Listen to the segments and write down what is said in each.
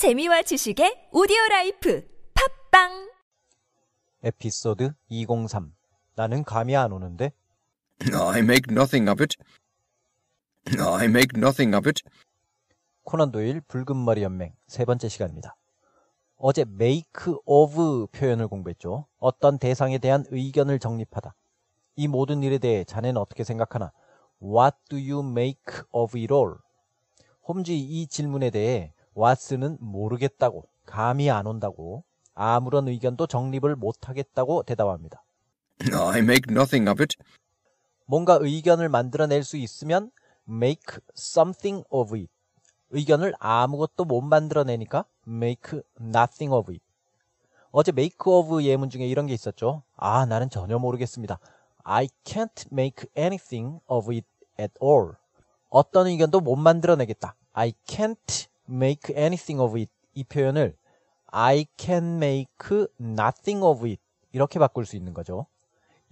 재미와 지식의 오디오 life 팟빵 에피소드 203 나는 감이 안 오는데 I make nothing of it. I make nothing of it. 코난 도일 붉은 머리 연맹 세 번째 시간입니다. 어제 make of 표현을 공부했죠. 어떤 대상에 대한 의견을 정립하다. 이 모든 일에 대해 자네는 어떻게 생각하나? What do you make of it all? 홈즈의 이 질문에 대해 왓슨은 모르겠다고, 감이 안 온다고, 아무런 의견도 정립을 못하겠다고 대답합니다. I make nothing of it. 뭔가 의견을 만들어낼 수 있으면 make something of it. 의견을 아무것도 못 만들어내니까 make nothing of it. 어제 make of 예문 중에 이런 게 있었죠. 아, 나는 전혀 모르겠습니다. I can't make anything of it at all. 어떤 의견도 못 만들어내겠다. I can't make anything of it. 이 표현을 I can make nothing of it. 이렇게 바꿀 수 있는 거죠.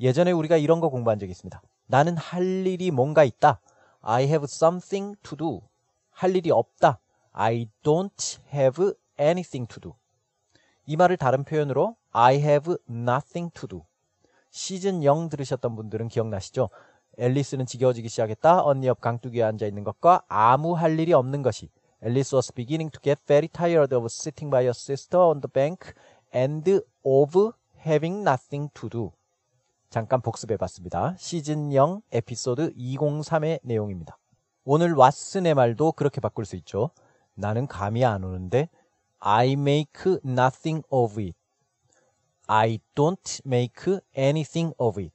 예전에 우리가 이런 거 공부한 적이 있습니다. 나는 할 일이 뭔가 있다. I have something to do. 할 일이 없다. I don't have anything to do. 이 말을 다른 표현으로 I have nothing to do. 시즌 0 들으셨던 분들은 기억나시죠? 앨리스는 지겨워지기 시작했다. 언니 옆 강둑이에 앉아 있는 것과 아무 할 일이 없는 것이. Alice was beginning to get very tired of sitting by her sister on the bank and of having nothing to do. 잠깐 복습해 봤습니다. 시즌 0 에피소드 203의 내용입니다. 오늘 왓슨의 말도 그렇게 바꿀 수 있죠. 나는 감이 안 오는데 I make nothing of it. I don't make anything of it.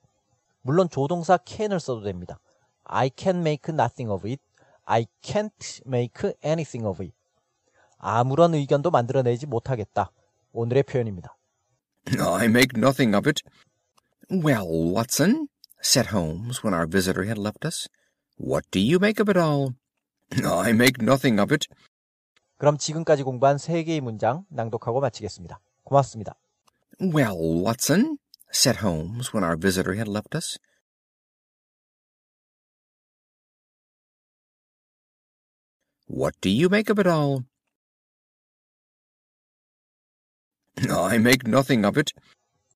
물론 조동사 can을 써도 됩니다. I can make nothing of it. I can't make anything of it. 아무런 의견도 만들어내지 못하겠다. 오늘의 표현입니다. I make nothing of it. Well, Watson, said Holmes when our visitor had left us, what do you make of it all? I make nothing of it. 그럼 지금까지 공부한 세 개의 문장 낭독하고 마치겠습니다. 고맙습니다. Well, Watson, said Holmes when our visitor had left us, what do you make of it all? I make nothing of it.